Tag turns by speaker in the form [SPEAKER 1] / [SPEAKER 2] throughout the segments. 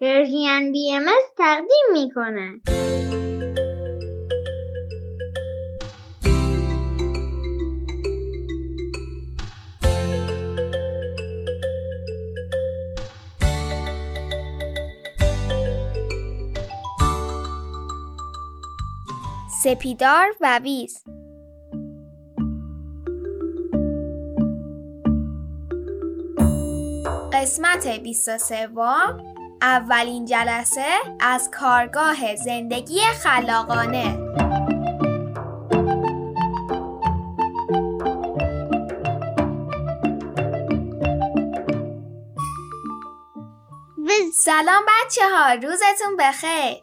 [SPEAKER 1] پرژین بی ام تقدیم می‌کنه.
[SPEAKER 2] سپیدار و ویز. قسمت 23 اولین جلسه از کارگاه زندگی خلاقانه. سلام بچه ها روزتون بخیر.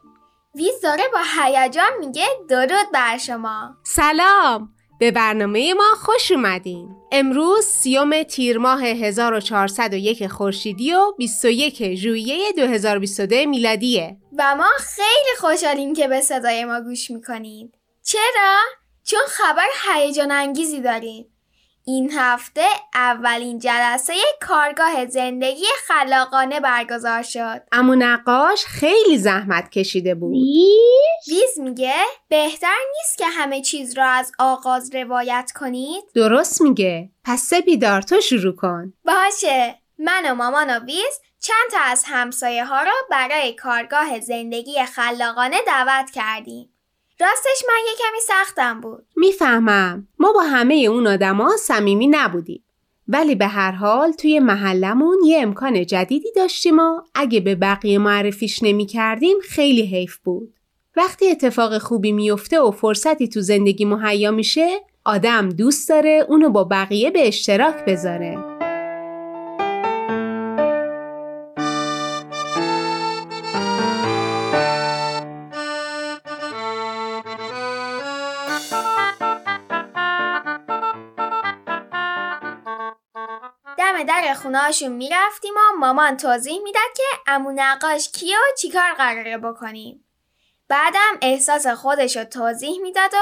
[SPEAKER 2] ویز داره با هیجان میگه درود بر شما.
[SPEAKER 3] سلام. به برنامه ما خوش اومدین. امروز سیوم تیر ماه 1401 خورشیدی و 21 ژوئیه 2022 میلادیه.
[SPEAKER 2] و ما خیلی خوشحالیم که به صدای ما گوش می‌کنید. چرا؟ چون خبر هیجان انگیزی داریم این هفته اولین جلسه کارگاه زندگی خلاقانه برگزار شد.
[SPEAKER 3] امو نقاش خیلی زحمت کشیده بود.
[SPEAKER 2] ویز میگه بهتر نیست که همه چیز را از آغاز روایت کنید؟
[SPEAKER 3] درست میگه. پس سپیدار تو شروع کن.
[SPEAKER 2] باشه. من و مامان و ویز چند تا از همسایه ها را برای کارگاه زندگی خلاقانه دعوت کردیم. راستش من یه کمی سختم بود
[SPEAKER 3] می‌فهمم ما با همه اون آدما صمیمی نبودیم ولی به هر حال توی محلمون یه امکان جدیدی داشتیم و اگه به بقیه معرفیش نمی کردیم خیلی حیف بود. وقتی اتفاق خوبی میفته و فرصتی تو زندگی مهیا میشه آدم دوست داره اونو با بقیه به اشتراک بذاره.
[SPEAKER 2] خونهاشون می‌رفتیم و مامان توضیح می‌داد که امو نقاش کیه و چیکار قراره بکنیم. بعدم احساس خودش رو توضیح می‌داد و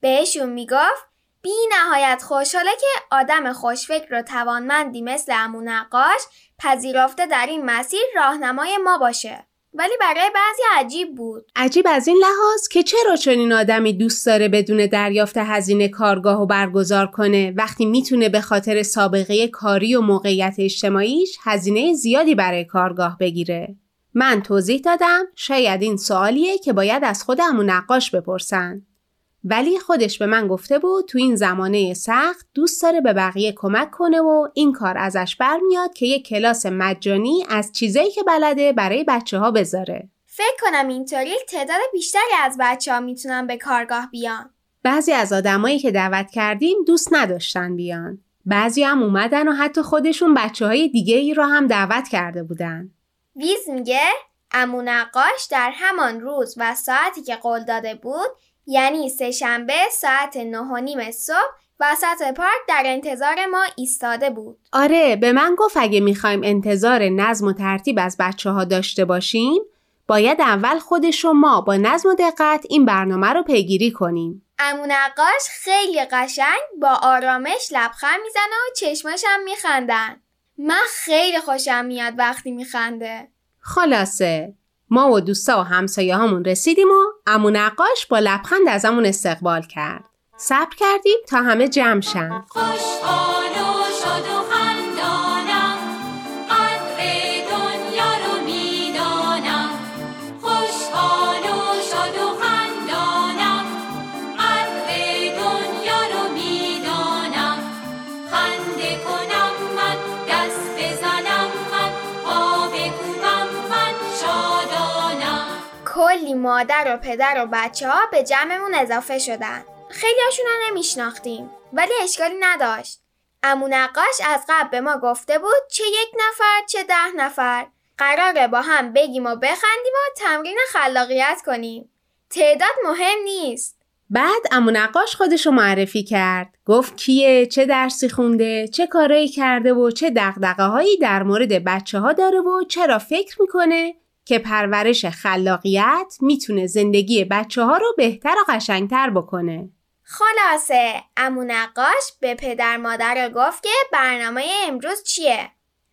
[SPEAKER 2] بهشون می‌گفت بی نهایت خوشحاله که آدم خوشفکر و توانمندی مثل امو نقاش پذیرفته در این مسیر راهنمای ما باشه. ولی برای بعضی عجیب بود.
[SPEAKER 3] عجیب از این لحاظ که چرا چنین آدمی دوست داره بدون دریافت هزینه کارگاه و برگزار کنه؟ وقتی می‌تونه به خاطر سابقه کاری و موقعیت اجتماعیش هزینه زیادی برای کارگاه بگیره. من توضیح دادم شاید این سوالیه که باید از خودمون نقاش بپرسن. ولی خودش به من گفته بود تو این زمانه سخت دوست داره به بقیه کمک کنه و این کار ازش برمیاد که یک کلاس مجانی از چیزایی که بلده برای بچه ها بذاره.
[SPEAKER 2] فکر کنم اینطوری تعداد بیشتری از بچه ها می‌تونن به کارگاه بیان.
[SPEAKER 3] بعضی از آدمایی که دعوت کردیم دوست نداشتن بیان. بعضی هم اومدن و حتی خودشون بچه های دیگه ای رو هم دعوت کرده بودن.
[SPEAKER 2] ویز میگه امو نقاش در همان روز و ساعتی که قول داده بود یعنی سهشنبه ساعت نه و نیم صبح وسط پارک در انتظار ما ایستاده بود.
[SPEAKER 3] آره به من گفت اگه می‌خوایم انتظار نظم و ترتیب از بچه ها داشته باشیم باید اول خودش و ما با نظم و دقت این برنامه رو پیگیری کنیم.
[SPEAKER 2] امو نقاش خیلی قشنگ با آرامش لبخند می‌زنه و چشماش هم میخندن. من خیلی خوشم میاد وقتی میخنده.
[SPEAKER 3] خلاصه ما و دوستا و همسایه هامون رسیدیم و امو نقاش با لبخند از امون استقبال کرد. صبر کردیم تا همه جمع شن.
[SPEAKER 2] کلی مادر و پدر و بچه ها به جمعمون اضافه شدن. خیلی رو نمیشناختیم ولی اشکالی نداشت. امو نقاش از قبل به ما گفته بود چه یک نفر چه ده نفر قراره با هم بگیم و بخندیم و تمرین خلاقیت کنیم. تعداد مهم نیست.
[SPEAKER 3] بعد امو نقاش خودشو معرفی کرد. گفت کیه، چه درسی خونده، چه کارایی کرده و چه دقدقه هایی در مورد بچه ها داره و چرا فکر می‌کنه که پرورش خلاقیت می‌تونه زندگی بچه ها رو بهتر و قشنگتر بکنه.
[SPEAKER 2] خلاصه امو نقاش به پدر مادر گفت که برنامه امروز چیه؟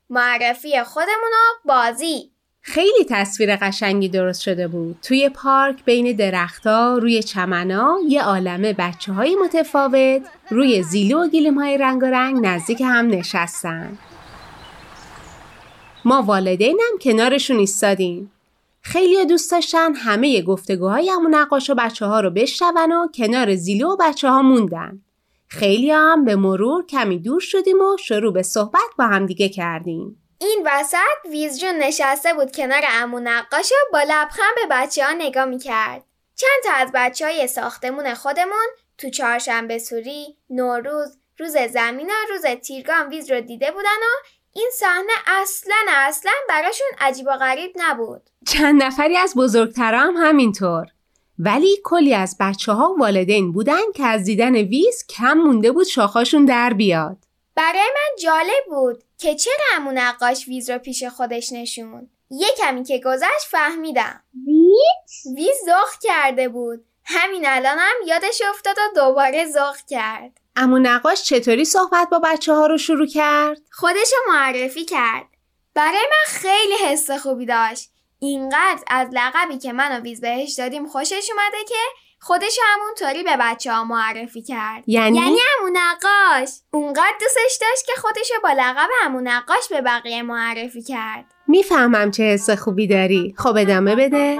[SPEAKER 2] معرفی خودمون و بازی.
[SPEAKER 3] خیلی تصویر قشنگی درست شده بود. توی پارک بین درختها روی چمنا یه عالمه بچه های متفاوت روی زیلو و گیلم های رنگ و رنگ نزدیک هم نشستن. ما والدینم کنارشون ایستادیم. خیلی دوست داشتن همه گفتگوهای همون نقاش و بچه ها رو بشنون و کنار زیلو و بچه ها موندن. خیلی هم به مرور کمی دور شدیم و شروع به صحبت با همدیگه کردیم.
[SPEAKER 2] این وسط ویزجون نشسته بود کنار امو نقاش و با لبخند به بچه ها نگاه می‌کرد. چند تا از بچه های ساختمون خودمون تو چهارشنبه سوری، نوروز، روز زمین و روز تیرگان ویز رو دیده بودن و این صحنه اصلا اصلا براشون عجیب و غریب نبود.
[SPEAKER 3] چند نفری از بزرگترها هم همینطور. ولی کلی از بچه ها والدین بودن که از دیدن ویز کم مونده بود شاخاشون در بیاد.
[SPEAKER 2] برای من جالب بود که چرا همون نقاش ویز رو پیش خودش نشوند. یه کمی که گذشت فهمیدم.
[SPEAKER 1] ویز؟
[SPEAKER 2] ویز ذوق کرده بود. همین الانم یادش افتاد و دوباره ذوق کرد.
[SPEAKER 3] امو نقاش چطوری صحبت با بچه ها رو شروع کرد؟
[SPEAKER 2] خودش رو معرفی کرد. برای من خیلی حس خوبی داشت. اینقدر از لقبی که من و ویز بهش دادیم خوشش اومده که خودش همونطوری به بچه ها معرفی کرد.
[SPEAKER 3] یعنی؟
[SPEAKER 2] یعنی نقاش اونقدر دوستش داشت که خودش رو با لقب همون نقاش به بقیه معرفی کرد.
[SPEAKER 3] می‌فهمم چه حس خوبی داری. خب ادامه بده.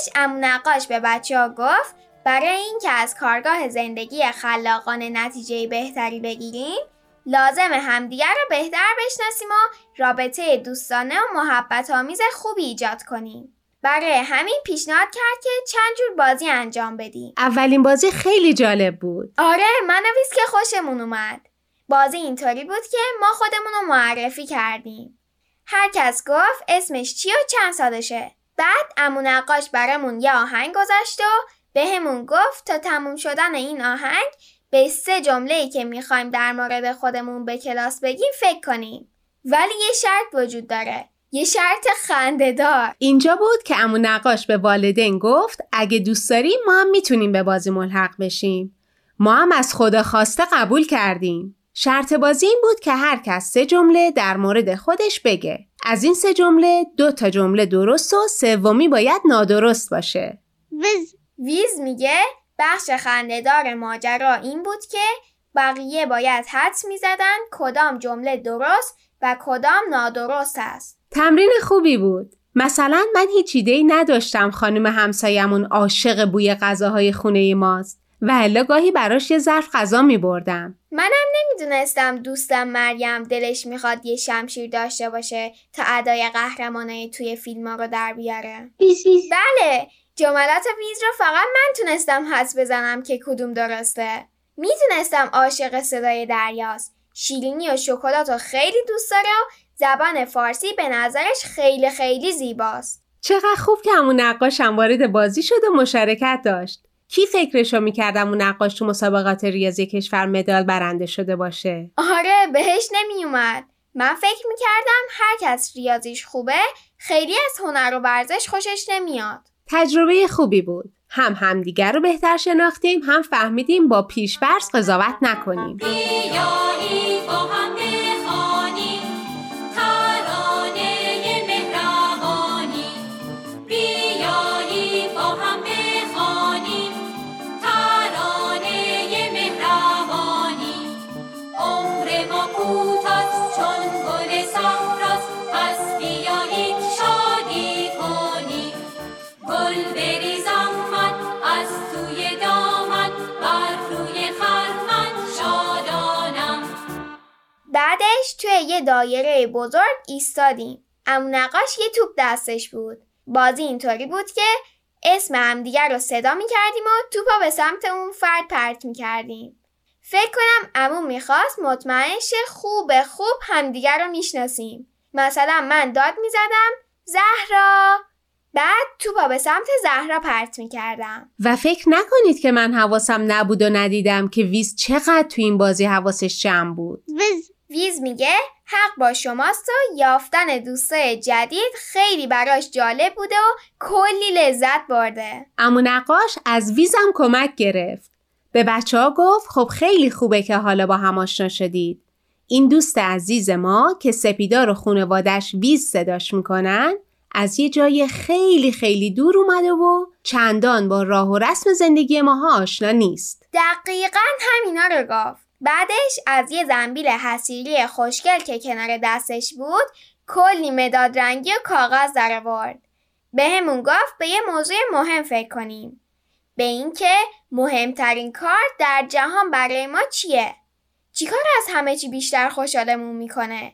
[SPEAKER 2] بعدش امون نقاش به بچه ها گفت برای اینکه از کارگاه زندگی خلاقانه نتیجه بهتری بگیریم لازم همدیگر رو بهتر بشناسیم و رابطه دوستانه و محبت آمیز خوبی ایجاد کنیم. برای همین پیشنهاد کرد که چند جور بازی انجام بدیم.
[SPEAKER 3] اولین بازی خیلی جالب بود.
[SPEAKER 2] آره من و ویز که خوشمون اومد. بازی اینطوری بود که ما خودمون رو معرفی کردیم. هر کس گفت اسمش چی و چند سالشه. بعد امون نقاش برامون یه آهنگ گذاشت و بهمون گفت تا تموم شدن این آهنگ به سه جمله که می‌خوایم در مورد خودمون به کلاس بگیم فکر کنیم. ولی یه شرط وجود داره. یه شرط خندهدار.
[SPEAKER 3] اینجا بود که امو نقاش به والدین گفت اگه دوست داریم ما هم می‌تونیم به بازی ملحق بشیم. ما هم از خدا خواسته قبول کردیم. شرط بازی این بود که هر کس سه جمله در مورد خودش بگه. از این سه جمله دو تا جمله درست و سومی باید نادرست باشه.
[SPEAKER 1] ویز
[SPEAKER 2] ویز میگه بخش خندهدار ماجرا این بود که بقیه باید حدس می‌زدن کدام جمله درست و کدام نادرست است.
[SPEAKER 3] تمرین خوبی بود. مثلا من هیچ ایده‌ای نداشتم خانم همسایمون عاشق بوی غذاهای خونه ماست و الا گاهی براش یه ظرف غذا می بردم.
[SPEAKER 2] منم نمی‌دونستم دوستم مریم دلش می‌خواد یه شمشیر داشته باشه تا ادای قهرمانای توی فیلم ها رو در بیاره. بله جملات ویز رو فقط من تونستم حدس بزنم که کدوم درسته. می‌تونستم عاشق صدای دریاست. شیرینی و شکلات رو خیلی دوست داره و زبان فارسی به نظرش خیلی خیلی زیباست.
[SPEAKER 3] چقدر خوب که همون نقاش هم وارد بازی شد و مشارکت داشت. کی فکرشو می‌کردم اون نقاش تو مسابقات ریاضی کشور مدال برنده شده باشه؟
[SPEAKER 2] آره بهش نمیومد. من فکر می‌کردم هر کس ریاضیش خوبه خیلی از هنر و ورزش خوشش نمیاد.
[SPEAKER 3] تجربه خوبی بود. هم همدیگر رو بهتر شناختیم هم فهمیدیم با پیشبرز قضاوت نکنیم.
[SPEAKER 2] بعدش توی یه دایره بزرگ ایستادیم. امون نقاش یه توپ دستش بود. بازی اینطوری بود که اسم همدیگر رو صدا می‌کردیم و توپا به سمت اون فرد پرت می‌کردیم. فکر کنم امون می‌خواست مطمئن شه خوب خوب همدیگر رو می‌شناسیم. مثلا من داد می‌زدم زهرا بعد توپا به سمت زهرا پرت می کردم.
[SPEAKER 4] و فکر نکنید که من حواسم نبود و ندیدم که ویز چقدر تو این بازی حواسش جمع بود.
[SPEAKER 1] ویز
[SPEAKER 2] ویز میگه حق با شماست و یافتن دوستای جدید خیلی براش جالب بوده و کلی لذت برده.
[SPEAKER 4] امو نقاش از ویزم کمک گرفت. به بچه ها گفت خب خیلی خوبه که حالا با هم آشنا شدید. این دوست عزیز ما که سپیدار و خونوادش ویز صداش می‌کنن از یه جای خیلی خیلی دور اومده و چندان با راه و رسم زندگی ماها آشنا نیست.
[SPEAKER 2] دقیقا همینا رو گفت. بعدش از یه زنبیل حسیری خوشگل که کنار دستش بود کلی مداد رنگی و کاغذ در آورد. بهمون گفت به یه موضوع مهم فکر کنیم. به اینکه مهمترین کار در جهان برای ما چیه؟ چیکار از همه چی بیشتر خوشحالمون می‌کنه؟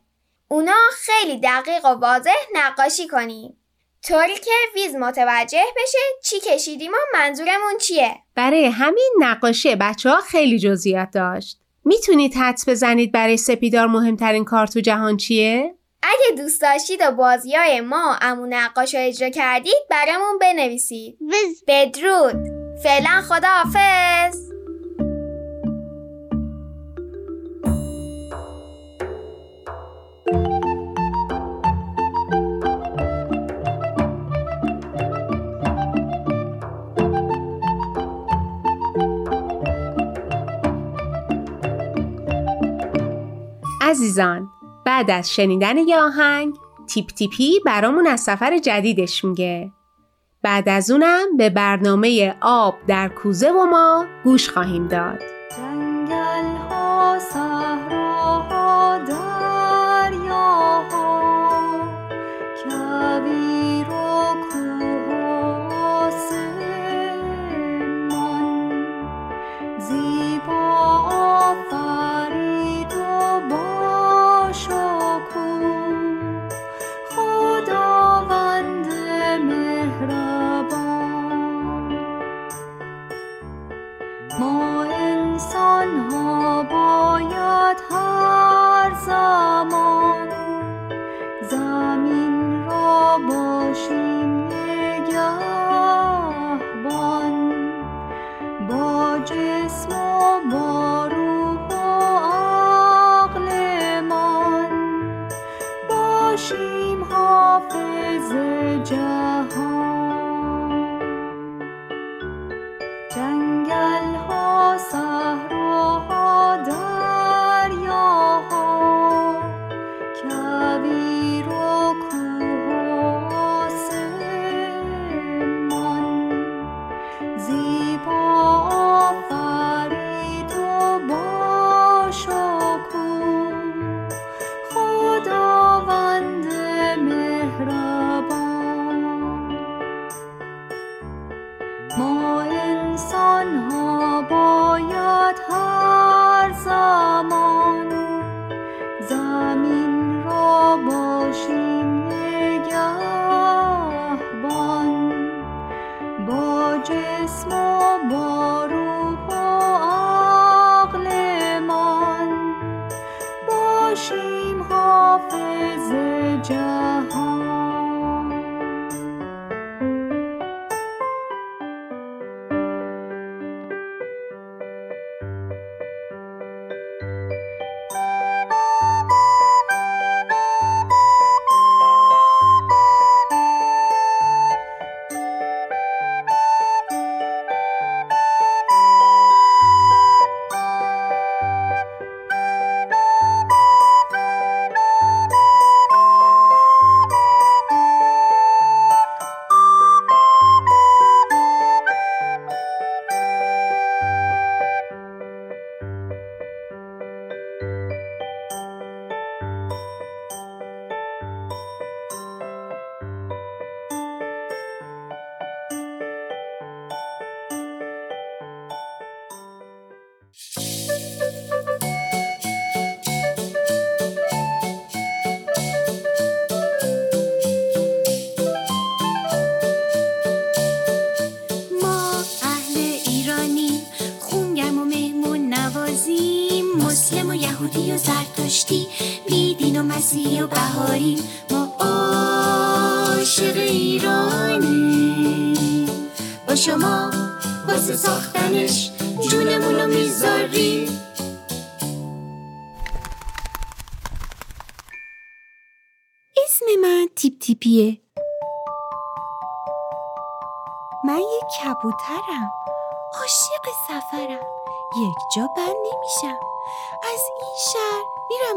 [SPEAKER 2] اونا خیلی دقیق و واضح نقاشی کنیم. طوری که ویز متوجه بشه چی کشیدیم و منظورمون چیه.
[SPEAKER 4] برای همین نقاشی بچه ها خیلی جزئیات داشت. می‌تونید حدس بزنید برای سپیدار مهمترین کار تو جهان چیه؟
[SPEAKER 2] اگه دوست داشتید و بازی های ما امون نقاش رو اجرا کردید برامون بنویسید. بدرود فعلا خداحافظ
[SPEAKER 4] عزیزان بعد از شنیدن یه آهنگ تیپ تیپی برامون از سفر جدیدش میگه. بعد از اونم به برنامه آب در کوزه و ما گوش خواهیم داد.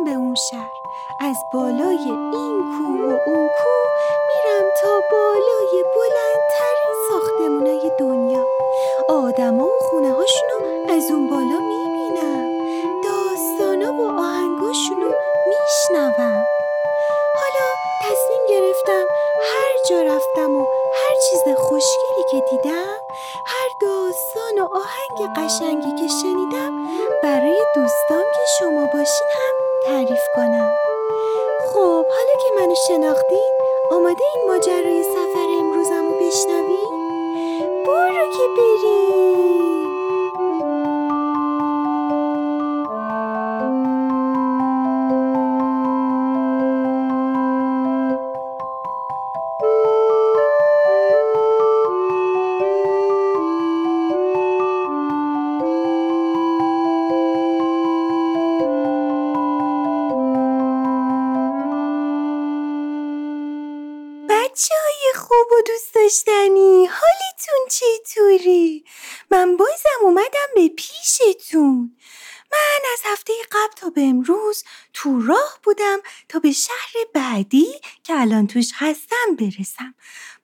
[SPEAKER 5] به اون شهر. از بالای این کوه و اون کوه میرم تا بالای بلندترین ساختمونای دنیا. آدما و خونه هاشونو از اون بالا می‌بینم. داستانا و آهنگاشونو میشنوم. حالا تصمیم گرفتم هر جا رفتم و هر چیز خوشگلی که دیدم هر داستان و آهنگ قشنگی که شنیدم برای دوستان که شما باشین هم تعریف کنم. خب حالا که منو شناختین آماده این ماجرای سفر امروزم رو بشنوین برو که بریم. بودم تا به شهر بعدی که الان توش هستم برسم.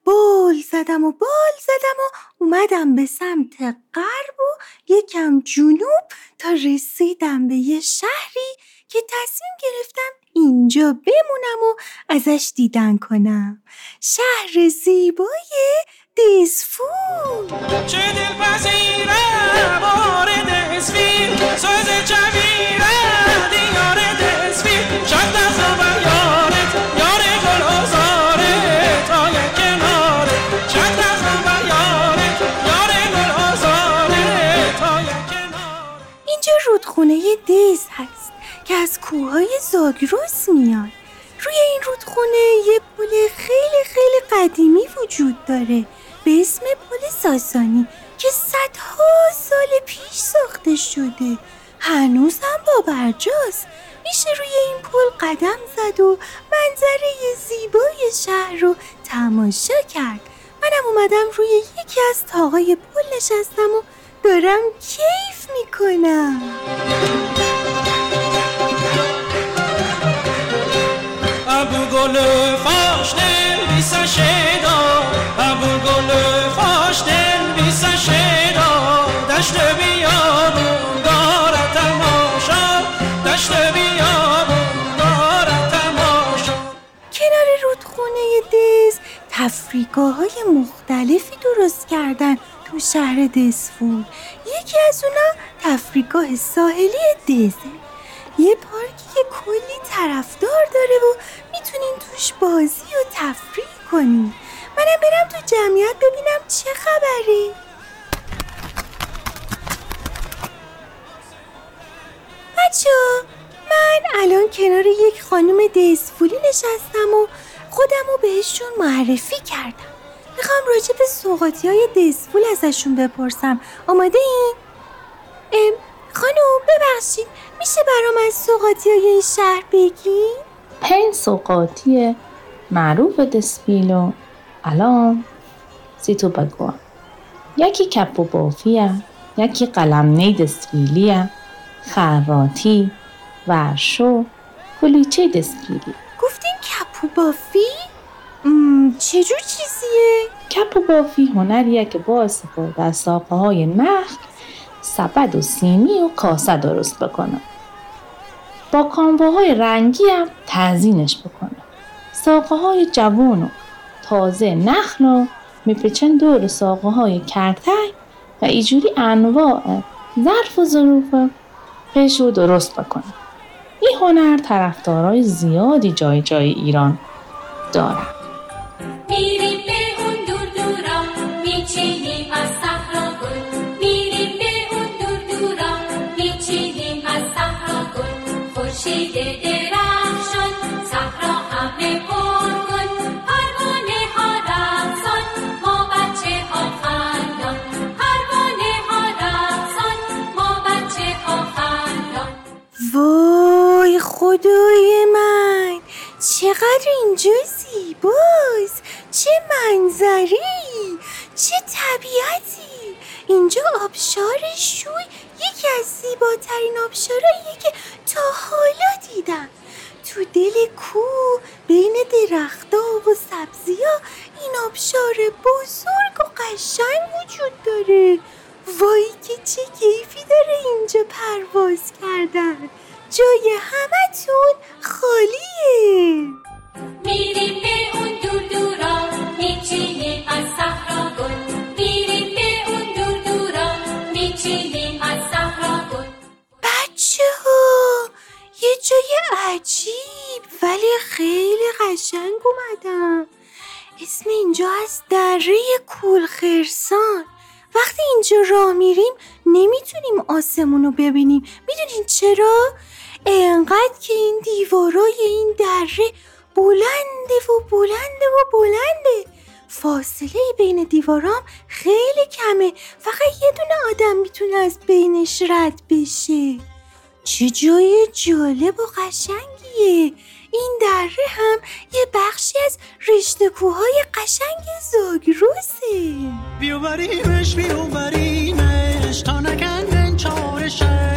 [SPEAKER 5] بال زدم و بال زدم و اومدم به سمت غرب و یکم جنوب تا رسیدم به یه شهری که تصمیم گرفتم اینجا بمونم و ازش دیدن کنم. شهر زیبای دزفول
[SPEAKER 6] چه دلپذیره بار دسفیل ساز جمیره
[SPEAKER 5] دز هست که از کوههای زاگرس میاد. روی این رودخونه یه پل خیلی خیلی قدیمی وجود داره. به اسم پل ساسانی که صدها سال پیش ساخته شده. هنوز هم با برجاست. میشه روی این پل قدم زد و منظره زیبای شهر رو تماشا کرد. منم اومدم روی یکی از تاقای پل نشستم و دارم کیف می‌کنم.
[SPEAKER 6] ابو گل فاش دل بیسا شیدا. ابو گل فاش دل بیسا شیدا. دشت بیابون دارد تماشا. دشت بیابون دارد تماشا.
[SPEAKER 5] کنار رودخونه دز تفریگاه های مختلفی درست کردن. تو شهر دزفول یکی از اونا تفریگاه ساحلی دزه یه پارکی که کلی طرفدار داره و می‌تونین توش بازی و تفریح کنین. منم برم تو جمعیت ببینم چه خبره. بچه من الان کنار یک خانم دزفولی نشستم و خودم رو بهشون معرفی کردم. می‌خوام راجع به سوقاتی های ازشون بپرسم آماده این؟ ام خانم ببخشید میشه برام از سوقاتی های این شهر بگی؟
[SPEAKER 7] پنج سوقاتی معروف دسپیلو الان سی تو بگوام یکی کپ و بافیه یکی قلمنه دسپیلیه خراتی ورشو کلیچه دسپیلی
[SPEAKER 5] گفتین کپو بافی؟ چجور چیزیه؟
[SPEAKER 7] کپ و بافی هنریه که با استفاده از ساقه های نخل سبد و سیمی و کاسه درست بکنه با کامواهای رنگی هم تزینش بکنه ساقه های جوان و تازه نخل رو میپیچن دور ساقه های کرتک و اینجوری انواع ظرف و ظروف پیش رو درست بکنه این هنر طرفدارای زیادی جای جای ایران دارن.
[SPEAKER 8] میریم به
[SPEAKER 5] بلنده و بلنده و بلنده فاصله بین دیوارام خیلی کمه. فقط یه دونه آدم می‌تونه از بینش رد بشه. چه جای جالب و قشنگیه. این دره هم یه بخشی از رشته کوههای قشنگ زاگرسه.
[SPEAKER 6] بیوبریمش بیوبریمش تا نکندن چارشه.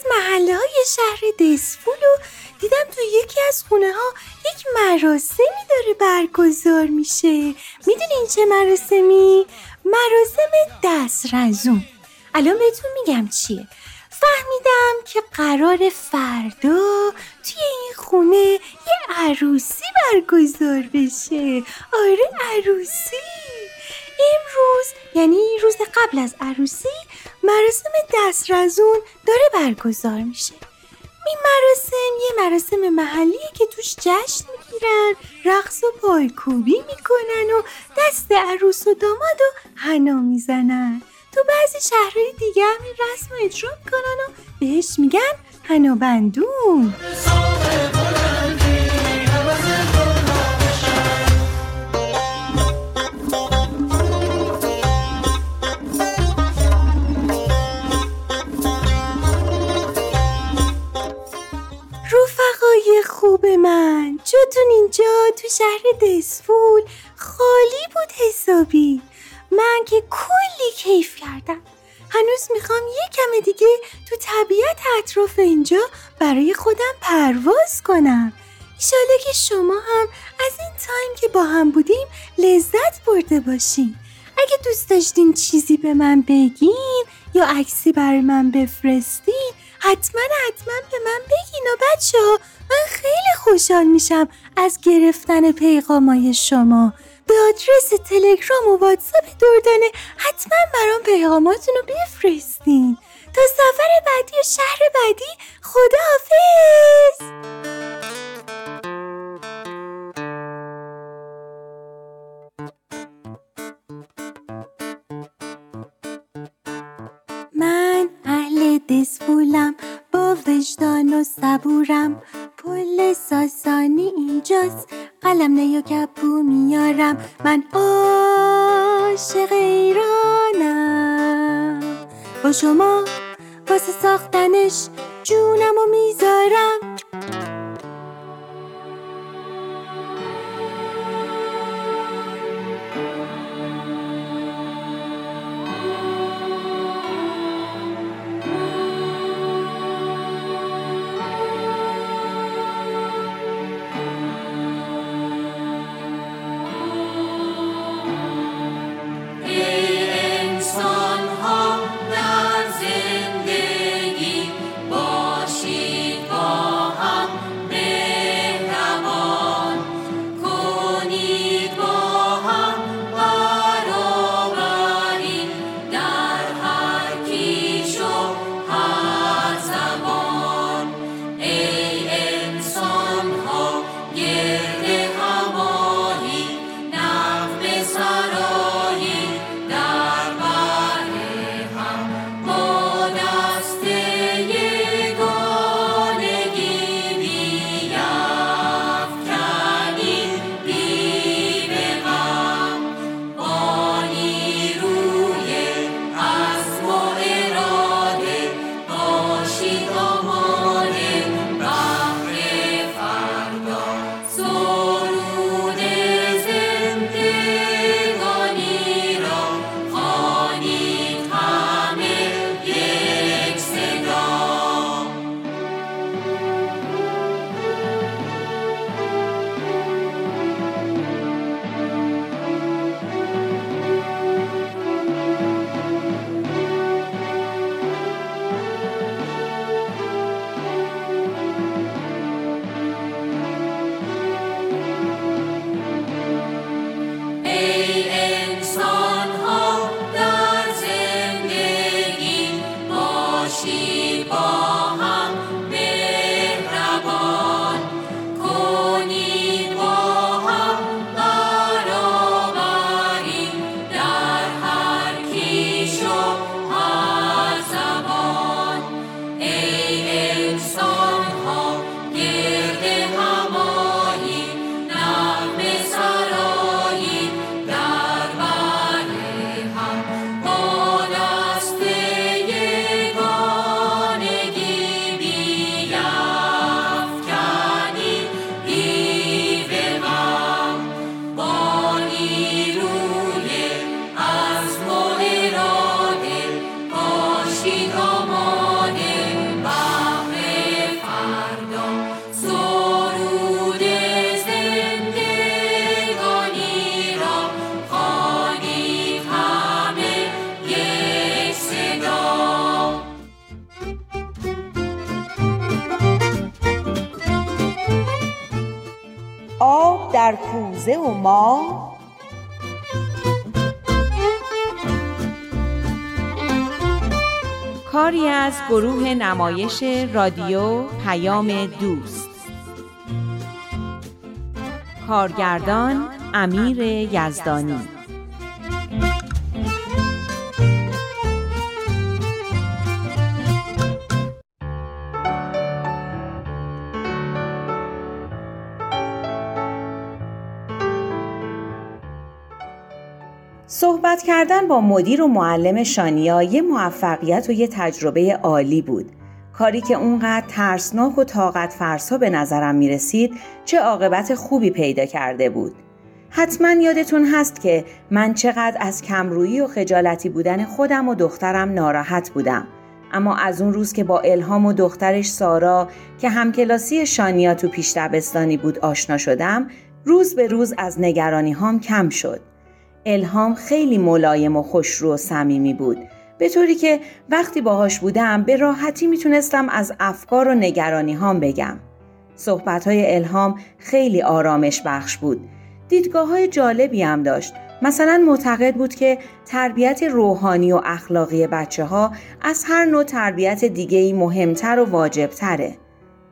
[SPEAKER 5] از محله های شهر دسفول و دیدم توی یکی از خونه ها یک مراسمی داره برگزار میشه. می‌دونین چه مراسمی؟ مراسم دسترزون. الان بهتون میگم چیه. فهمیدم که قرار فردا توی این خونه یه عروسی برگزار بشه. آره عروسی. امروز یعنی روز قبل از عروسی مراسم دسترزون داره برگزار میشه. این مراسم یه مراسم محلیه که توش جشن می‌گیرن رقص و پایکوبی می‌کنن و دست عروس و داماد و حنا می‌زنن. تو بعضی شهرهای دیگه هم این رسم اجرا می‌کنن و بهش میگن حنا دسفول. خالی بود حسابی. من که کلی کیف کردم. هنوز می‌خوام یه کم دیگه تو طبیعت اطراف اینجا برای خودم پرواز کنم. ایشالا که شما هم از این تایم که با هم بودیم لذت برده باشین. اگه دوست داشتین چیزی به من بگین یا عکسی برای من بفرستین حتما حتما به من بگین و بچه ها من خیلی خوشحال میشم از گرفتن پیغامای شما. به آدرس تلگرام و واتساپ دردانه حتما برام پیغاماتون رو بفرستین. تا سفر بعدی و شهر بعدی خداحافظ! من
[SPEAKER 8] در
[SPEAKER 9] کوزه و ما
[SPEAKER 5] کاری از گروه نمایش رادیو پیام دوست. کارگردان امیر یزدانی.
[SPEAKER 9] صحبت کردن با مدیر و معلم شانیا یه موفقیت و یه تجربه عالی بود. کاری که اونقدر ترسناک و طاقت فرسا به نظرم می رسید چه عاقبت خوبی پیدا کرده بود. حتما یادتون هست که من چقدر از کمرویی و خجالتی بودن خودم و دخترم ناراحت بودم. اما از اون روز که با الهام و دخترش سارا که همکلاسی شانیا تو پیش دبستانی بود آشنا شدم روز به روز از نگرانی هام کم شد. الهام خیلی ملایم و خوشرو و صمیمی بود به طوری که وقتی باهاش بودم به راحتی می‌تونستم از افکار و نگرانی هام بگم. صحبت های الهام خیلی آرامش بخش بود. دیدگاه های جالبی هم داشت. مثلا معتقد بود که تربیت روحانی و اخلاقی بچه ها از هر نوع تربیت دیگهی مهمتر و واجبتره.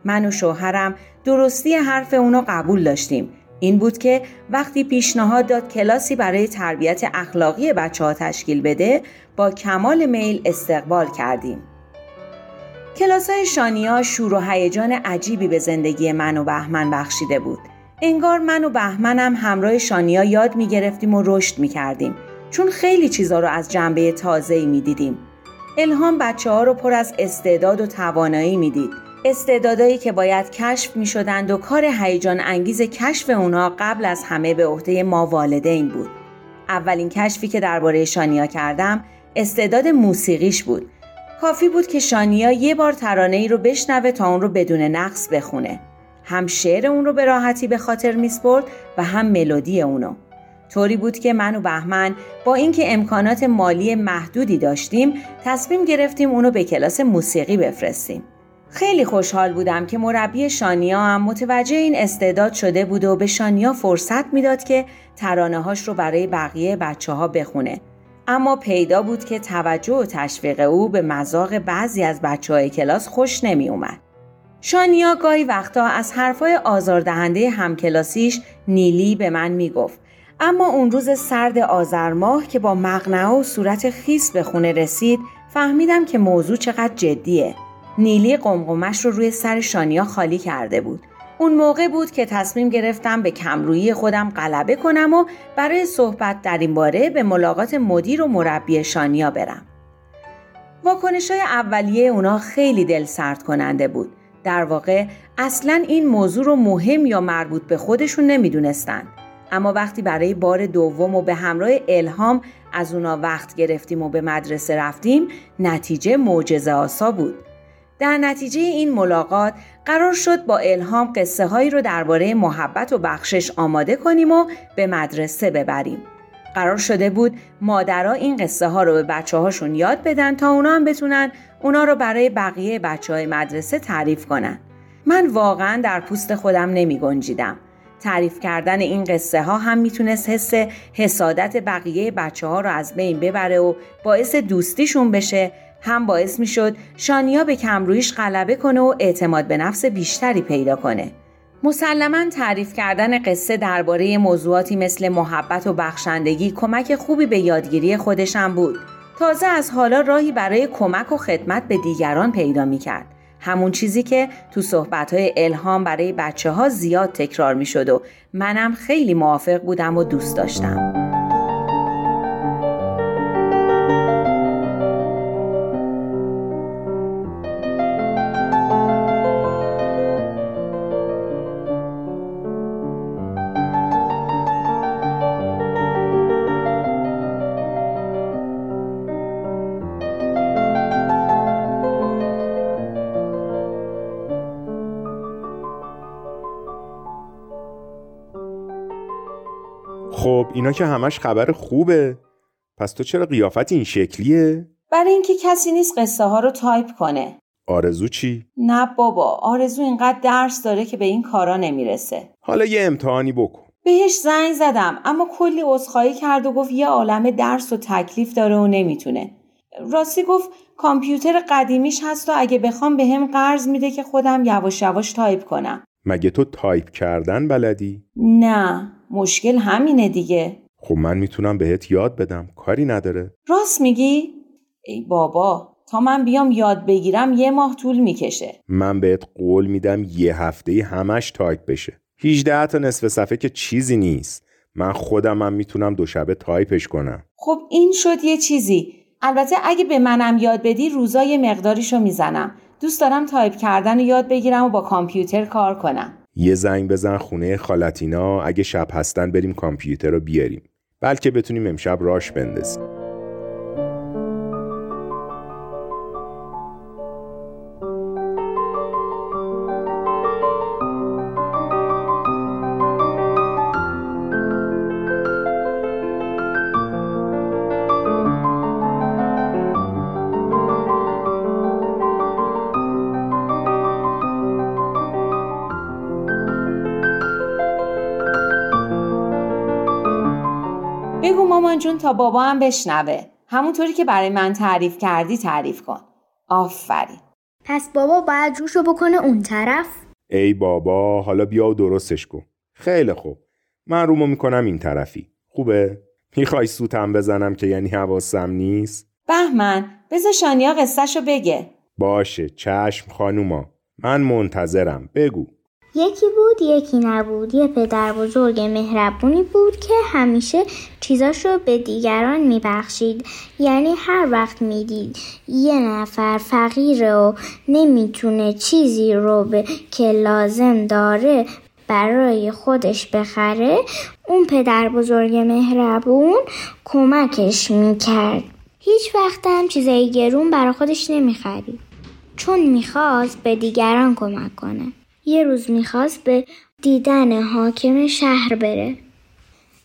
[SPEAKER 9] من و شوهرم درستی حرف اونو قبول داشتیم این بود که وقتی پیشنهاد داد کلاسی برای تربیت اخلاقی بچه ها تشکیل بده با کمال میل استقبال کردیم. کلاس های شانیا شور و هیجان عجیبی به زندگی من و بهمن بخشیده بود. انگار من و بهمنم همراه شانیا یاد می گرفتیم و رشد می کردیم چون خیلی چیزا رو از جنبه تازه‌ای می دیدیم. الهام بچه ها رو پر از استعداد و توانایی می دید. استعدادایی که باید کشف می شدند و کار هیجان انگیز کشف اونا قبل از همه به عهده ما والدین بود. اولین کشفی که درباره شانیا کردم استعداد موسیقیش بود. کافی بود که شانیا یه بار ترانه ای رو بشنوه تا اون رو بدون نقص بخونه. هم شعر اون رو به راحتی به خاطر میسپرد و هم ملودی اونو. طوری بود که من و بهمن با اینکه امکانات مالی محدودی داشتیم تصمیم گرفتیم اونو به کلاس موسیقی بفرستیم. خیلی خوشحال بودم که مربی شانیا هم متوجه این استعداد شده بود و به شانیا فرصت می‌داد که ترانه هاش رو برای بقیه بچه ها بخونه. اما پیدا بود که توجه و تشویق او به مذاق بعضی از بچه های کلاس خوش نمی اومد. شانیا گاهی وقتا از حرفای آزاردهنده همکلاسیش نیلی به من می‌گفت اما اون روز سرد آذر ماه که با مقنعه و صورت خیس به خونه رسید فهمیدم که موضوع چقدر جدیه. نیلی قمقمش رو روی سر شانیا خالی کرده بود. اون موقع بود که تصمیم گرفتم به کمرویی خودم غلبه کنم و برای صحبت در این باره به ملاقات مدیر و مربی شانیا برم. واکنش های اولیه اونا خیلی دل سرد کننده بود. در واقع اصلا این موضوع رو مهم یا مربوط به خودشون نمی‌دونستن. اما وقتی برای بار دوم و به همراه الهام از اونا وقت گرفتیم و به مدرسه رفتیم نتیجه معجزه آسا بود. در نتیجه این ملاقات قرار شد با الهام قصه هایی رو درباره محبت و بخشش آماده کنیم و به مدرسه ببریم. قرار شده بود مادرها این قصه ها رو به بچه هاشون یاد بدن تا اونا هم بتونن اونا رو برای بقیه بچه های مدرسه تعریف کنن. من واقعا در پوست خودم نمی گنجیدم. تعریف کردن این قصه ها هم می‌تونست حس حسادت بقیه بچه ها رو از بین ببره و باعث دوستیشون بشه هم باعث می‌شد شانیا به کمرویش غلبه کنه و اعتماد به نفس بیشتری پیدا کنه. مسلما تعریف کردن قصه درباره موضوعاتی مثل محبت و بخشندگی کمک خوبی به یادگیری خودشم بود. تازه از حالا راهی برای کمک و خدمت به دیگران پیدا می کرد. همون چیزی که تو صحبتهای الهام برای بچه ها زیاد تکرار می شد و منم خیلی موافق بودم و دوست داشتم.
[SPEAKER 10] اینا که همش خبر خوبه پس تو چرا قیافت این شکلیه؟
[SPEAKER 9] برای اینکه کسی نیست قصه ها رو تایپ کنه.
[SPEAKER 10] آرزو چی؟
[SPEAKER 9] نه بابا آرزو اینقدر درس داره که به این کارا نمی‌رسه.
[SPEAKER 10] حالا یه امتحانی بکن
[SPEAKER 9] بهش زنگ زدم اما کلی عذرخواهی کرد و گفت یه عالم درس و تکلیف داره و نمی‌تونه. راستی گفت کامپیوتر قدیمیش هست و اگه بخوام بهم قرض میده که خودم یواش یواش تایپ کنم.
[SPEAKER 10] مگه تو تایپ کردن بلدی؟
[SPEAKER 9] نه مشکل همینه دیگه.
[SPEAKER 10] خب من می‌تونم بهت یاد بدم کاری نداره
[SPEAKER 9] راست میگی؟ ای بابا تا من بیام یاد بگیرم یه ماه طول می‌کشه.
[SPEAKER 10] من بهت قول میدم یه هفته همش تایپ بشه 18 تا نصف صفحه که چیزی نیست من خودم هم می‌تونم دو شبه تایپش کنم
[SPEAKER 9] خب این شد یه چیزی. البته اگه به منم یاد بدی روزا یه مقداریشو می‌زنم. دوست دارم تایپ کردن رو یاد بگیرم و با کامپیوتر کار کنم.
[SPEAKER 10] یه زنگ بزن خونه خالتینا اگه شب هستن بریم کامپیوتر رو بیاریم. بلکه بتونیم امشب راش بندازیم.
[SPEAKER 9] تا بابا هم بشنوه. همونطوری که برای من تعریف کردی تعریف کن. آفرین.
[SPEAKER 2] پس بابا باید روشو بکنه اون طرف؟
[SPEAKER 10] ای بابا حالا بیا و درستش کن. خیلی خوب. من رومو می‌کنم این طرفی. خوبه؟ می‌خوای سوتم بزنم که یعنی حواسم نیست؟
[SPEAKER 9] بهمن بذار شانیا قصهشو بگه.
[SPEAKER 10] باشه چشم خانوما. من منتظرم. بگو.
[SPEAKER 11] یکی بود یکی نبود. یه پدر بزرگ مهربونی بود که همیشه چیزاشو به دیگران میبخشید. یعنی هر وقت می‌دید یه نفر فقیره و نمی‌تونه چیزی رو به که لازم داره برای خودش بخره اون پدر بزرگ مهربون کمکش می‌کرد. هیچ وقت هم چیزای گرون برای خودش نمی‌خرید. چون می‌خواست به دیگران کمک کنه. یه روز می‌خواست به دیدن حاکم شهر بره.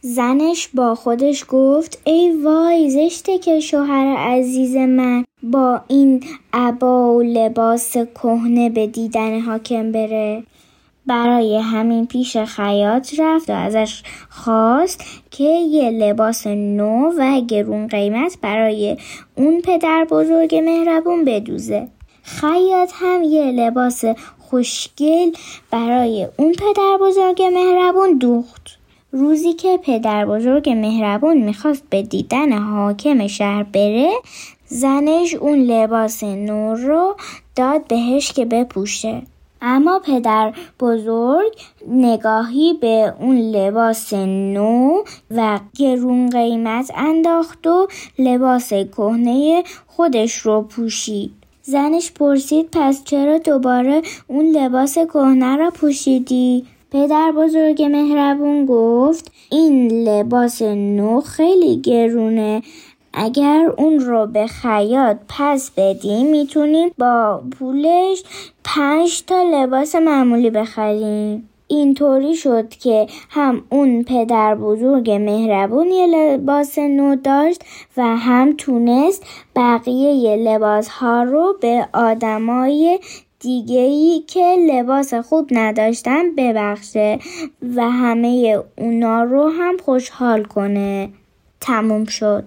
[SPEAKER 11] زنش با خودش گفت ای وای زشته که شوهر عزیز من با این عبا و لباس کهنه به دیدن حاکم بره. برای همین پیش خیاط رفت و ازش خواست که یه لباس نو و گرون قیمت برای اون پدر بزرگ مهربون بدوزه. خیاط هم یه لباس خوشگل برای اون پدر بزرگ مهربون دوخت. روزی که پدر بزرگ مهربون می‌خواست به دیدن حاکم شهر بره زنش اون لباس نور رو داد بهش که بپوشه. اما پدر بزرگ نگاهی به اون لباس نو و گرون قیمت انداخت و لباس کهنه خودش رو پوشید. زنش پرسید پس چرا دوباره اون لباس کهنه را پوشیدی؟ پدر بزرگ مهربون گفت این لباس نو خیلی گرونه اگر اون رو به خیاط پس بدیم می‌تونیم با پولش پنج تا لباس معمولی بخریم اینطوری شد که هم اون پدر بزرگ مهربون یه لباس نو داشت و هم تونست بقیه لباس ها رو به آدمای دیگه ای که لباس خوب نداشتن ببخشه و همه اونا رو هم خوشحال کنه. تموم شد.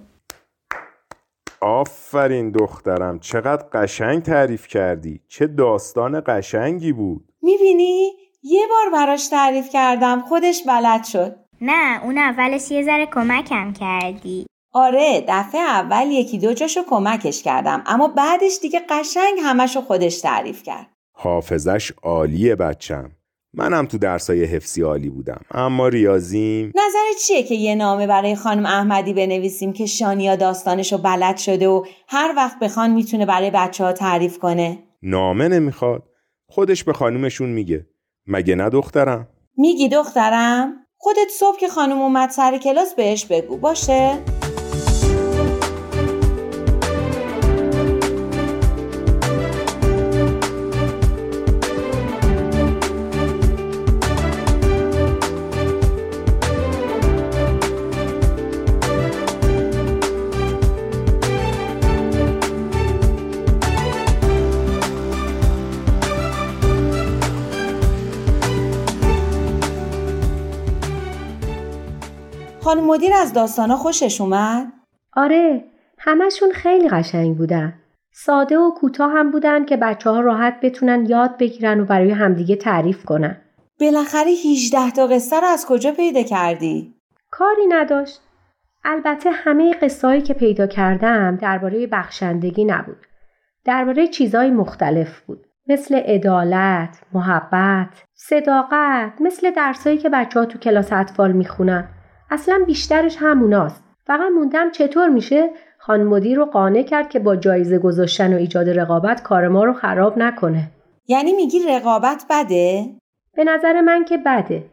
[SPEAKER 10] آفرین دخترم چقدر قشنگ تعریف کردی. چه داستان قشنگی بود.
[SPEAKER 9] می‌بینی؟ یه بار براش تعریف کردم خودش بلد شد.
[SPEAKER 11] نه اون اولش یه ذره کمکم کردی
[SPEAKER 9] آره دفعه اول یکی دو جاشو کمکش کردم اما بعدش دیگه قشنگ همشو خودش تعریف کرد.
[SPEAKER 10] حافظش عالیه بچم منم تو درسای حفظی عالی بودم اما ریاضیم
[SPEAKER 9] نظرت چیه که یه نامه برای خانم احمدی بنویسیم که شانیا داستانشو بلد شده و هر وقت بخوان می‌تونه برای بچه ها تعریف کنه؟
[SPEAKER 10] نامه نمی‌خواد خودش به خانومشون میگه مگه نه دخترم
[SPEAKER 9] میگی دخترم؟ خودت صبح که خانم اومد سر کلاس بهش بگو باشه؟ مدیر از داستانا خوشش اومد؟
[SPEAKER 12] آره همشون خیلی قشنگ بودن. ساده و کوتاه هم بودن که بچه ها راحت بتونن یاد بگیرن و برای همدیگه تعریف کنن.
[SPEAKER 9] بالاخره 18 تا قصه رو از کجا پیدا کردی؟
[SPEAKER 12] کاری نداشت. البته همه قصه‌هایی که پیدا کردم درباره بخشندگی نبود. درباره چیزهای مختلف بود. مثل عدالت، محبت، صداقت، مثل درسایی که بچه ها تو کلاس اطفال می‌خونن. اصلا بیشترش هموناست. فقط موندم چطور میشه خان مدیر رو قانع کرد که با جایزه گذاشتن و ایجاد رقابت کار ما رو خراب نکنه.
[SPEAKER 9] یعنی میگی رقابت بده؟
[SPEAKER 12] به نظر من که بده.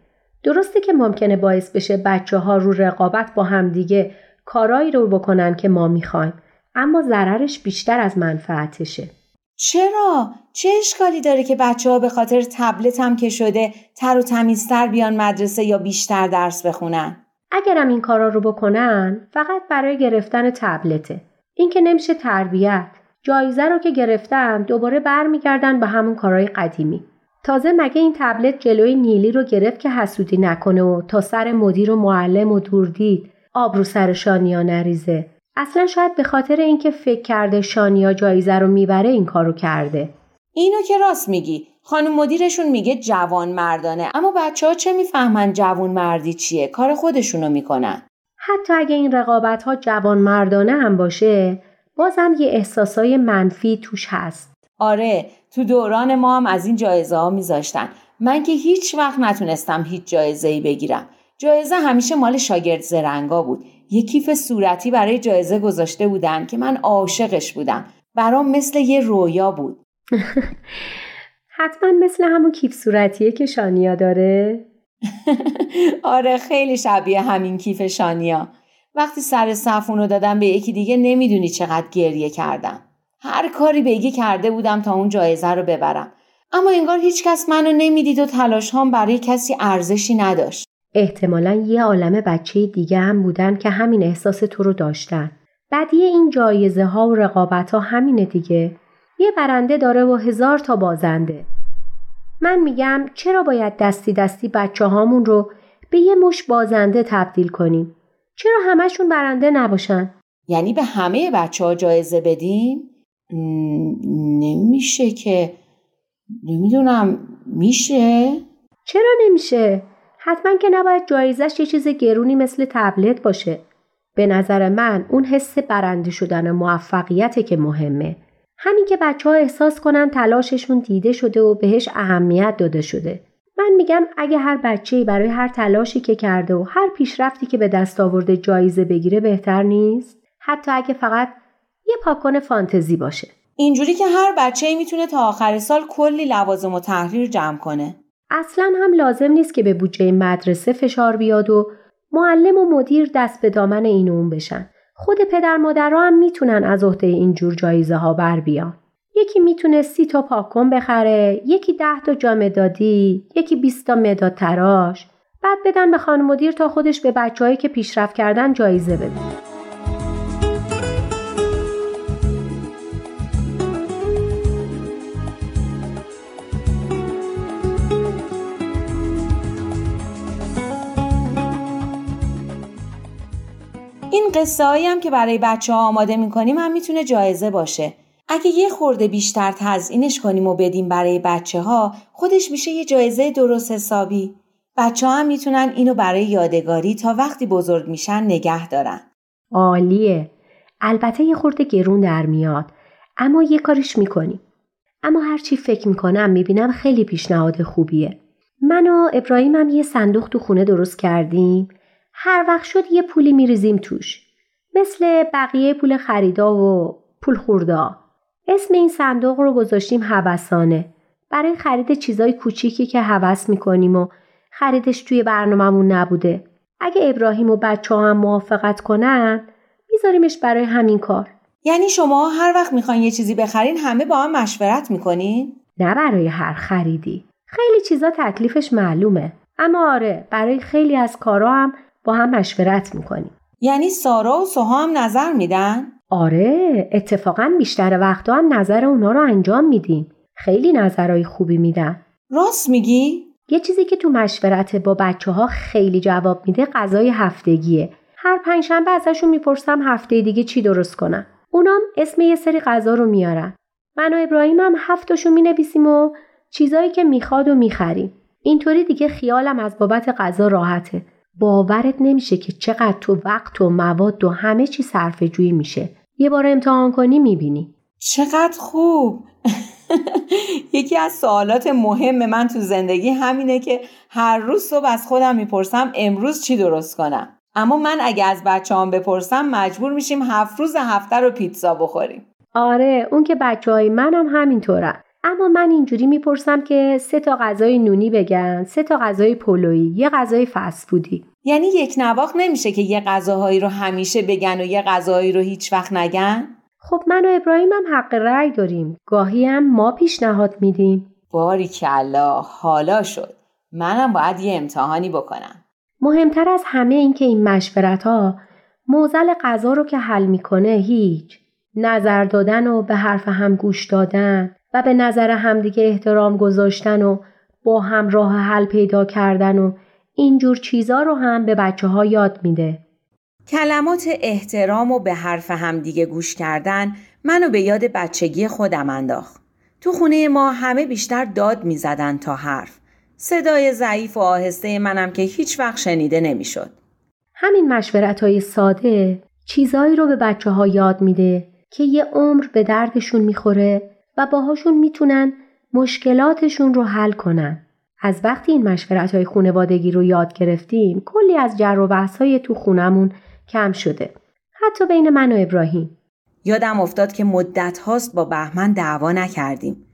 [SPEAKER 12] درسته که ممکنه باعث بشه بچه ها رو رقابت با همدیگه کارایی رو بکنن که ما می‌خوایم. اما ضررش بیشتر از منفعتشه.
[SPEAKER 9] چرا؟ چه اشکالی داره که بچه ها به خاطر تبلت هم که شده تر و تمیزتر بیان مدرسه یا بیشتر درس بخونن؟
[SPEAKER 12] اگرم این کارا رو بکنن فقط برای گرفتن تبلته. این که نمیشه تربیت. جایزه رو که گرفتن دوباره برمیگردن به همون کارهای قدیمی. تازه مگه این تبلت جلوی نیلی رو گرفت که حسودی نکنه و تا سر مدیر و معلم و دور دید آب رو سر شانیا نریزه. اصلا شاید به خاطر اینکه فکر کرده شانیا جایزه رو می‌بره این کارو کرده.
[SPEAKER 9] اینو که راست میگی. خانم مدیرشون میگه جوان مردانه اما بچه ها چه می‌فهمن جوان مردی چیه؟ کار خودشونو می‌کنن.
[SPEAKER 12] حتی اگه این رقابت ها جوان مردانه هم باشه بازم یه احساسای منفی توش هست.
[SPEAKER 9] آره تو دوران ما هم از این جایزه ها میذاشتن. من که هیچ وقت نتونستم هیچ جایزه ای بگیرم. جایزه همیشه مال شاگرد زرنگا بود. یه کیف صورتی برای جایزه گذاشته بودن که من عاشقش بودم. برام مثل یه رویا بود.
[SPEAKER 12] حتما مثل همون کیف صورتیه که شانیا داره؟
[SPEAKER 9] آره خیلی شبیه همین کیف شانیا. وقتی سر صف اونو دادم به یکی دیگه نمی‌دونی چقدر گریه کردم. هر کاری بگی کرده بودم تا اون جایزه رو ببرم. اما انگار هیچ کس منو نمی‌دید و تلاش هم برای کسی ارزشی نداشت.
[SPEAKER 12] احتمالا یه عالم بچه دیگه هم بودن که همین احساس تو رو داشتن. بدی این جایزه ها و رقابت ها همینه دیگه. یه برنده داره و هزار تا بازنده. من میگم چرا باید دستی دستی بچه هامون رو به یه مش بازنده تبدیل کنیم؟ چرا همشون برنده نباشن؟
[SPEAKER 9] یعنی به همه بچه ها جایزه بدیم؟ نمیشه که نمی‌دونم میشه؟
[SPEAKER 12] چرا نمیشه؟ حتما که نباید جایزش یه چیز گرونی مثل تبلت باشه. به نظر من اون حس برنده شدن موفقیته که مهمه. همین که بچه ها احساس کنن تلاششون دیده شده و بهش اهمیت داده شده. من میگم اگه هر بچه‌ای برای هر تلاشی که کرده و هر پیشرفتی که به دست آورده جایزه بگیره بهتر نیست؟ حتی اگه فقط یه پاکن فانتزی باشه.
[SPEAKER 9] اینجوری که هر بچه‌ای می‌تونه تا آخر سال کلی لوازم و تحریر جمع کنه.
[SPEAKER 12] اصلا هم لازم نیست که به بودجه مدرسه فشار بیاد و معلم و مدیر دست به دامن این اون بشن. خود پدر مادرها هم می‌تونن از عهده اینجور جایزه ها بر بیان. یکی می‌تونه سی تا پاکن بخره، یکی ده تا جام دادی، یکی 20 تا مداد تراش. بعد بدن به خانم مدیر تا خودش به بچههایی که پیشرفت کردن جایزه بده.
[SPEAKER 9] این قصه هم که برای بچه ها آماده می‌کنیم هم می‌تونه جایزه باشه. اگه یه خورده بیشتر تزئینش کنیم و بدیم برای بچه ها خودش میشه یه جایزه درست حسابی. بچه ها هم می‌تونن اینو برای یادگاری تا وقتی بزرگ میشن نگه دارن.
[SPEAKER 12] عالیه. البته یه خورده گرون در میاد. اما یه کارش می‌کنیم. اما هرچی فکر می‌کنم می‌بینم خیلی پیشنهاد خوبیه. من و هم یه صندوق تو خونه درست کردیم. هر وقت شد یه پولی میریزیم توش. مثل بقیه پول خریدا و پول خوردا. اسم این صندوق رو گذاشتیم هوسانه. برای خرید چیزای کوچیکی که هوس می‌کنیم و خریدش توی برنامهمون نبوده. اگه ابراهیم و بچه هم موافقت کنن میذاریمش برای همین کار.
[SPEAKER 9] یعنی شما هر وقت می‌خواین یه چیزی بخرین همه با هم مشورت می‌کنین؟
[SPEAKER 12] نه برای هر خریدی. خیلی چیزا تکلیفش معلومه. اما آره برای خیلی از کارا هم با هم مشورت می‌کنیم.
[SPEAKER 9] یعنی سارا و سوها هم نظر میدن؟
[SPEAKER 12] آره اتفاقا بیشتر وقتا هم نظر اونا رو انجام میدیم. خیلی نظرهای خوبی میدن.
[SPEAKER 9] راست میگی؟
[SPEAKER 12] یه چیزی که تو مشورت با بچه ها خیلی جواب میده غذای هفتگیه. هر پنجشنبه ازشون می‌پرسم هفته دیگه چی درست کنم. اونام اسم یه سری غذا رو میارن. من و ابراهیم هم هفتاشو می‌نویسیم و چیزایی که می‌خواد و می‌خریم. اینطوری دیگه خیالم از بابت غذا راحته. باورت نمیشه که چقدر تو وقت و مواد و همه چی صرف جویی میشه. یه بار امتحان کنی می‌بینی.
[SPEAKER 9] چقدر خوب یکی از سوالات مهم من تو زندگی همینه که هر روز صبح از خودم می‌پرسم امروز چی درست کنم اما من اگه از بچه هم بپرسم مجبور میشیم هفت روز هفته رو پیتزا بخوریم
[SPEAKER 12] آره اون که بچه های من هم همینطورن اما من اینجوری می‌پرسم که سه تا غذای نونی بگن سه تا غذای پلویی یه غذای فسفودی
[SPEAKER 9] یعنی یک نواخ نمیشه که یه غذاهایی رو همیشه بگن و یه غذاهایی رو هیچ وقت نگن؟
[SPEAKER 12] خب من و ابراهیم هم حق رأی داریم. گاهی هم ما پیشنهاد میدیم.
[SPEAKER 9] باری کلا حالا شد. منم باید یه امتحانی بکنم.
[SPEAKER 12] مهمتر از همه این که این مشورت ها موزل غذا رو که حل می‌کنه هیچ. نظر دادن و به حرف هم گوش دادن. و به نظر همدیگه احترام گذاشتن و با هم راه حل پیدا کردن و اینجور چیزا رو هم به بچه ها یاد میده.
[SPEAKER 9] کلمات احترام و به حرف همدیگه گوش کردن منو به یاد بچگی خودم انداخت. تو خونه ما همه بیشتر داد می‌زدن تا حرف. صدای ضعیف و آهسته منم که هیچ وقت شنیده نمی‌شد.
[SPEAKER 12] همین مشورت های ساده چیزایی رو به بچه ها یاد میده که یه عمر به دردشون می‌خوره و باهاشون می‌تونن مشکلاتشون رو حل کنن. از وقتی این مشورت های خونوادگی رو یاد گرفتیم کلی از جر و بحث های تو خونمون کم شده. حتی بین من و ابراهیم.
[SPEAKER 9] یادم افتاد که مدت هاست با بهمن دعوا نکردیم.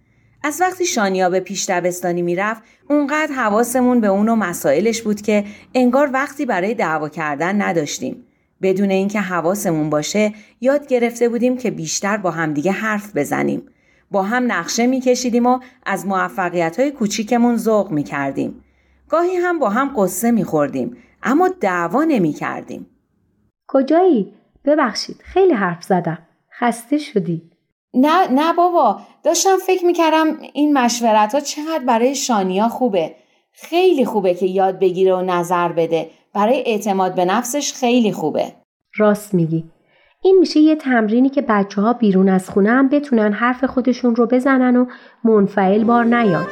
[SPEAKER 9] از وقتی شانیا به پیش دبستانی می‌رفت اونقدر حواسمون به اون و مسائلش بود که انگار وقتی برای دعوا کردن نداشتیم. بدون اینکه حواسمون باشه یاد گرفته بودیم که بیشتر با همدیگه حرف بزنیم. با هم نقشه میکشیدیم و از موفقیت های کوچیکمون ذوق می‌کردیم. گاهی هم با هم قصه میخوردیم اما دعوا نمی‌کردیم.
[SPEAKER 12] کجایی؟ ببخشید خیلی حرف زدم. خسته شدی؟
[SPEAKER 9] نه نه بابا داشتم فکر می‌کردم این مشورت ها چقدر برای شانیا خوبه. خیلی خوبه که یاد بگیره و نظر بده. برای اعتماد به نفسش خیلی خوبه.
[SPEAKER 12] راست میگی. این میشه یه تمرینی که بچه ها بیرون از خونه هم بتونن حرف خودشون رو بزنن و منفعل بار نیان.